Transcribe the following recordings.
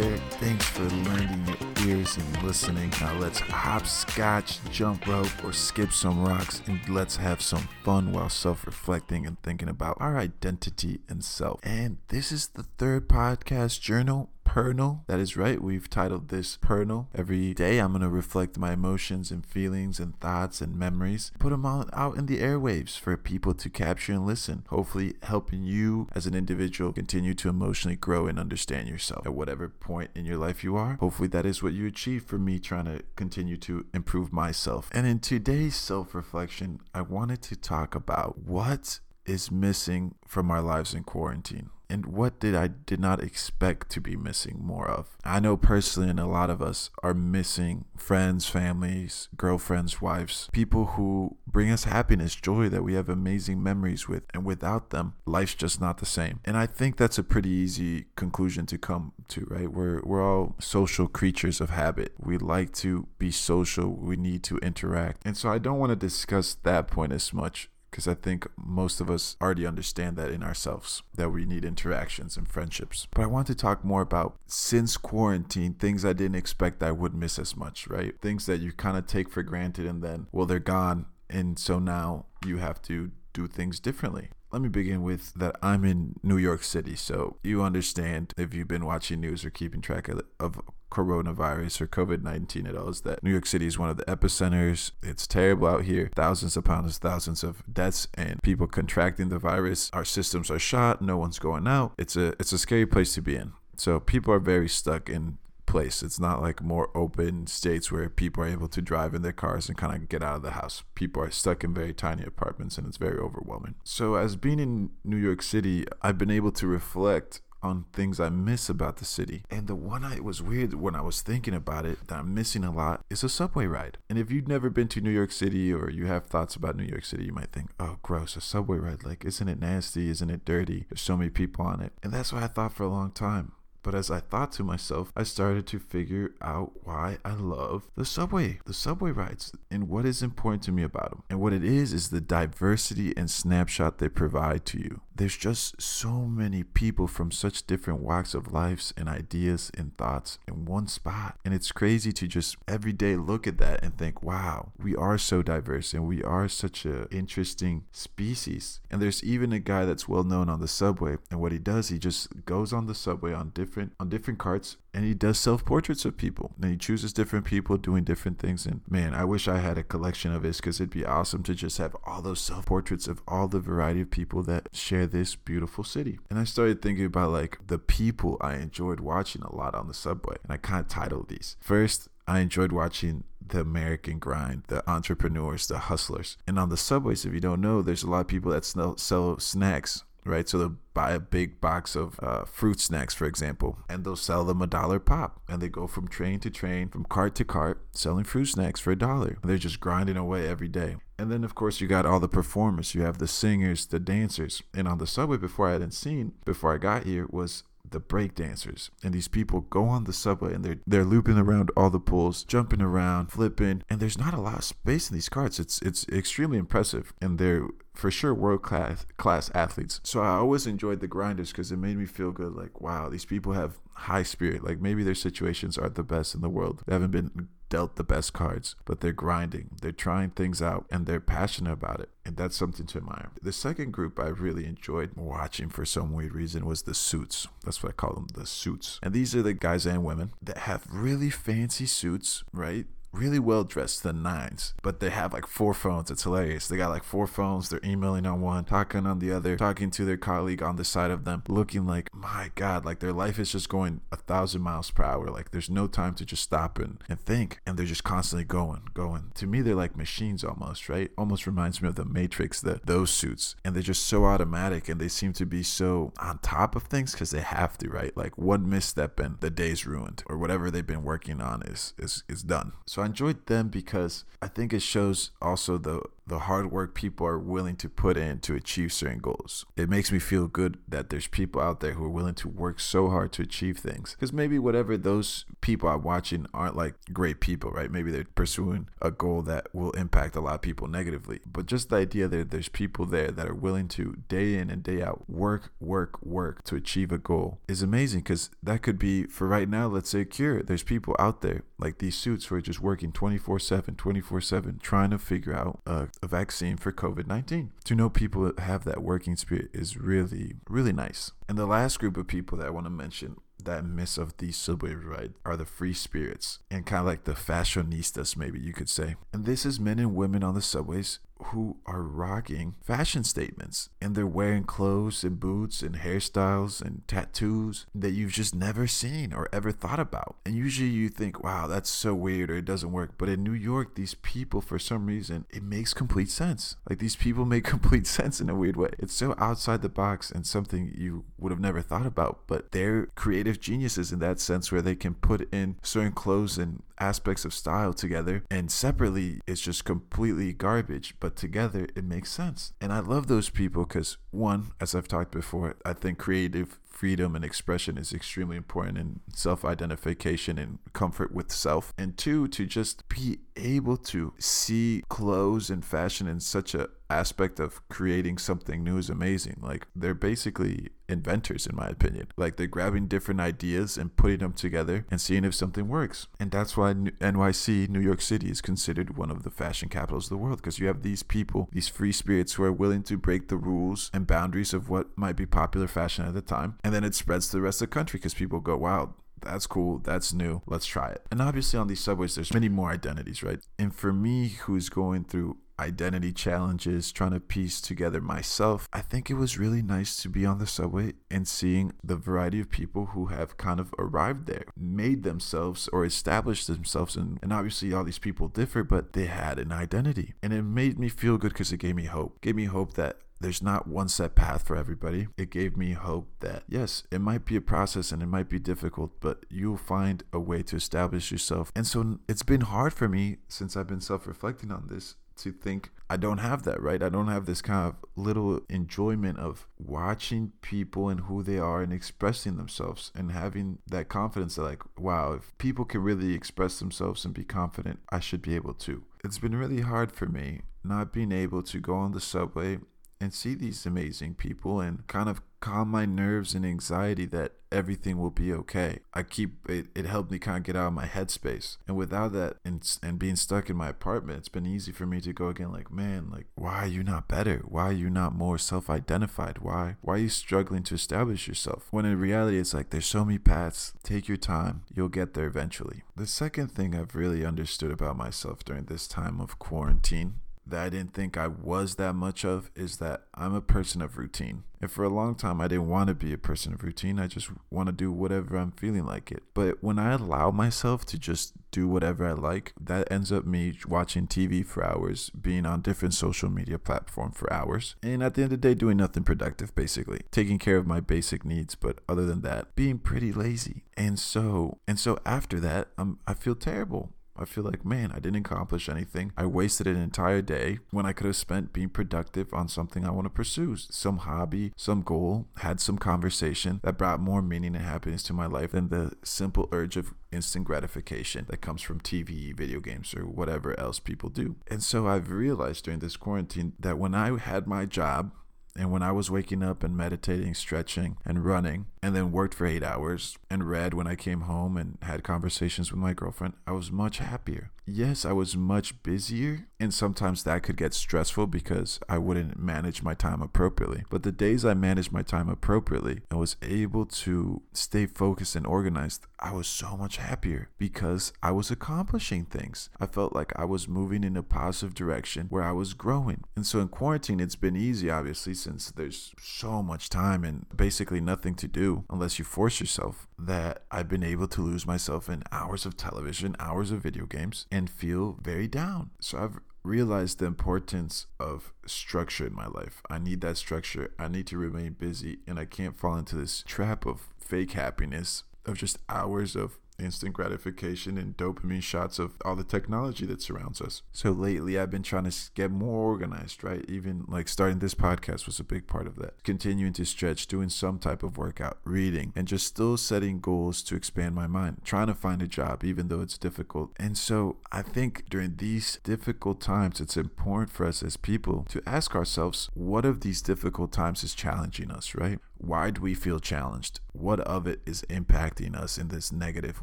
Thanks for lending your ears and listening. Now let's hopscotch, jump rope, or skip some rocks and let's have some fun while self reflecting and thinking about our identity and self. And this is the third podcast journal Pournal. That is right. We've titled this Pournal. Every day I'm going to reflect my emotions and feelings and thoughts and memories, put them all out in the airwaves for people to capture and listen, hopefully helping you as an individual continue to emotionally grow and understand yourself at whatever point in your life you are. Hopefully that is what you achieve for me trying to continue to improve myself. And in today's self-reflection, I wanted to talk about what is missing from our lives in quarantine and what did I did not expect to be missing more of. I know personally and a lot of us are missing friends, families, girlfriends, wives, people who bring us happiness, joy that we have amazing memories with and without them life's just not the same. And I think that's a pretty easy conclusion to come to, right? We're we're all social creatures of habit. We like to be social, we need to interact. And so I don't want to discuss that point as much because I think most of us already understand that in ourselves that we need interactions and friendships. But I want to talk more about since quarantine, things I didn't expect I would miss as much, right? Things that you kind of take for granted and then, well, they're gone. And so now you have to do things differently. Let me begin with that I'm in New York City. So you understand if you've been watching news or keeping track of, of coronavirus or COVID 19 at all is that New York City is one of the epicenters. It's terrible out here. Thousands upon thousands of deaths and people contracting the virus. Our systems are shot. No one's going out. It's a it's a scary place to be in. So people are very stuck in place. It's not like more open states where people are able to drive in their cars and kind of get out of the house. People are stuck in very tiny apartments and it's very overwhelming. So, as being in New York City, I've been able to reflect on things I miss about the city. And the one I was weird when I was thinking about it that I'm missing a lot is a subway ride. And if you've never been to New York City or you have thoughts about New York City, you might think, oh, gross, a subway ride. Like, isn't it nasty? Isn't it dirty? There's so many people on it. And that's what I thought for a long time. But as I thought to myself, I started to figure out why I love the subway, the subway rides, and what is important to me about them. And what it is, is the diversity and snapshot they provide to you. There's just so many people from such different walks of lives and ideas and thoughts in one spot. And it's crazy to just every day look at that and think, wow, we are so diverse and we are such an interesting species. And there's even a guy that's well known on the subway. And what he does, he just goes on the subway on different different on different carts and he does self portraits of people. And he chooses different people doing different things and man i wish i had a collection of his because it'd be awesome to just have all those self portraits of all the variety of people that share this beautiful city. And i started thinking about like the people i enjoyed watching a lot on the subway and i kind of titled these. First i enjoyed watching the American grind, the entrepreneurs, the hustlers. And on the subways, if you don't know, there's a lot of people that sell, sell snacks right? So they'll buy a big box of uh, fruit snacks, for example, and they'll sell them a dollar pop. And they go from train to train, from cart to cart, selling fruit snacks for a dollar. They're just grinding away every day. And then, of course, you got all the performers. You have the singers, the dancers. And on the subway, before I hadn't seen, before I got here, was the break dancers and these people go on the subway and they're they're looping around all the pools jumping around flipping and there's not a lot of space in these carts it's it's extremely impressive and they're for sure world class class athletes. So I always enjoyed the grinders because it made me feel good. Like wow, these people have high spirit. Like maybe their situations aren't the best in the world. They haven't been dealt the best cards, but they're grinding. They're trying things out and they're passionate about it. And that's something to admire. The second group I really enjoyed watching for some weird reason was the suits. That's what I call them, the suits. And these are the guys and women that have really fancy suits, right? Really well dressed the nines, but they have like four phones. It's hilarious. They got like four phones. They're emailing on one, talking on the other, talking to their colleague on the side of them, looking like, my God, like their life is just going a thousand miles per hour. Like there's no time to just stop and, and think. And they're just constantly going, going. To me, they're like machines almost, right? Almost reminds me of the Matrix, the, those suits. And they're just so automatic and they seem to be so on top of things because they have to, right? Like one misstep and the day's ruined or whatever they've been working on is, is, is done. So I enjoyed them because I think it shows also the the hard work people are willing to put in to achieve certain goals. It makes me feel good that there's people out there who are willing to work so hard to achieve things. Because maybe whatever those people are watching aren't like great people, right? Maybe they're pursuing a goal that will impact a lot of people negatively. But just the idea that there's people there that are willing to day in and day out work, work, work to achieve a goal is amazing because that could be for right now, let's say cure. There's people out there like these suits who are just working 24 7, 24 7, trying to figure out a, a vaccine for COVID 19. To know people have that working spirit is really, really nice. And the last group of people that I want to mention that miss of the subway ride are the free spirits and kind of like the fashionistas, maybe you could say. And this is men and women on the subways who are rocking fashion statements and they're wearing clothes and boots and hairstyles and tattoos that you've just never seen or ever thought about. And usually you think, wow, that's so weird or it doesn't work. But in New York, these people, for some reason, it makes complete sense. Like these people make complete sense in a weird way. It's so outside the box and something you would have never thought about. But they're creative geniuses in that sense where they can put in certain clothes and aspects of style together and separately it's just completely garbage but together it makes sense. And i love those people because one as i've talked before i think creative freedom and expression is extremely important in self identification and comfort with self. And two, to just be able to see clothes and fashion in such a aspect of creating something new is amazing. Like they're basically inventors in my opinion. Like they're grabbing different ideas and putting them together and seeing if something works. And that's why NYC, New York City is considered one of the fashion capitals of the world because you have these people, these free spirits who are willing to break the rules and boundaries of what might be popular fashion at the time. And then it spreads to the rest of the country because people go, wow, that's cool that's new let's try it and obviously on these subways there's many more identities right and for me who's going through identity challenges, trying to piece together myself. I think it was really nice to be on the subway and seeing the variety of people who have kind of arrived there, made themselves or established themselves. And, and obviously, all these people differ, but they had an identity. And it made me feel good because it gave me hope. It gave me hope that there's not one set path for everybody. It gave me hope that, yes, it might be a process and it might be difficult, but you'll find a way to establish yourself. And so it's been hard for me since I've been self reflecting on this to think I don't have that, right? I don't have this kind of little enjoyment of watching people and who they are and expressing themselves and having that confidence that, like, wow, if people can really express themselves and be confident, I should be able to. It's been really hard for me not being able to go on the subway and see these amazing people and kind of calm my nerves and anxiety that everything will be okay. I keep it, it helped me kind of get out of my headspace. And without that and, and being stuck in my apartment, it's been easy for me to go again like, man, like why are you not better? Why are you not more self-identified? Why why are you struggling to establish yourself? When in reality it's like there's so many paths. Take your time. You'll get there eventually. The second thing I've really understood about myself during this time of quarantine that I didn't think I was that much of is that I'm a person of routine. And for a long time, I didn't want to be a person of routine. I just want to do whatever I'm feeling like it. But when I allow myself to just do whatever I like, that ends up me watching TV for hours, being on different social media platforms for hours, and at the end of the day, doing nothing productive, basically. Taking care of my basic needs, but other than that, being pretty lazy. And so, and so after that, I'm, I feel terrible. I feel like, man, I didn't accomplish anything. I wasted an entire day when I could have spent being productive on something I want to pursue, some hobby, some goal, had some conversation that brought more meaning and happiness to my life than the simple urge of instant gratification that comes from TV, video games, or whatever else people do. And so I've realized during this quarantine that when I had my job, and when I was waking up and meditating, stretching, and running, and then worked for eight hours and read when I came home and had conversations with my girlfriend, I was much happier. Yes, I was much busier, and sometimes that could get stressful because I wouldn't manage my time appropriately. But the days I managed my time appropriately and was able to stay focused and organized, I was so much happier because I was accomplishing things. I felt like I was moving in a positive direction where I was growing. And so in quarantine, it's been easy, obviously, since there's so much time and basically nothing to do unless you force yourself that I've been able to lose myself in hours of television, hours of video games, and feel very down. So I've realized the importance of structure in my life. I need that structure. I need to remain busy, and I can't fall into this trap of fake happiness of just hours of instant gratification and dopamine shots of all the technology that surrounds us. So lately, I've been trying to get more organized, right? Even like starting this podcast was a big part of that. Continuing to stretch, doing some type of workout, reading, and just still setting goals to expand my mind, trying to find a job, even though it's difficult. And so I think during these difficult times, it's important for us as people to ask ourselves what of these difficult times is challenging us, right? Why do we feel challenged? What of it is impacting us in this negative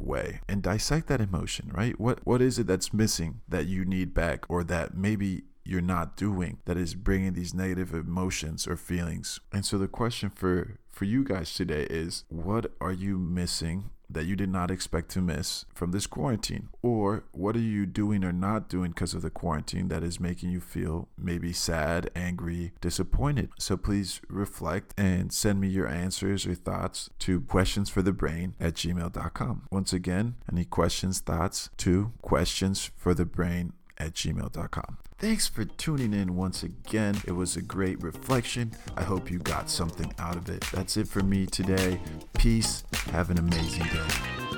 way? And dissect that emotion, right? What what is it that's missing that you need back or that maybe you're not doing that is bringing these negative emotions or feelings. And so the question for for you guys today is what are you missing that you did not expect to miss from this quarantine? Or what are you doing or not doing because of the quarantine that is making you feel maybe sad, angry, disappointed? So please reflect and send me your answers or thoughts to questionsforthebrain at gmail.com. Once again, any questions, thoughts to questionsforthebrain at gmail.com. Thanks for tuning in once again. It was a great reflection. I hope you got something out of it. That's it for me today. Peace. Have an amazing day.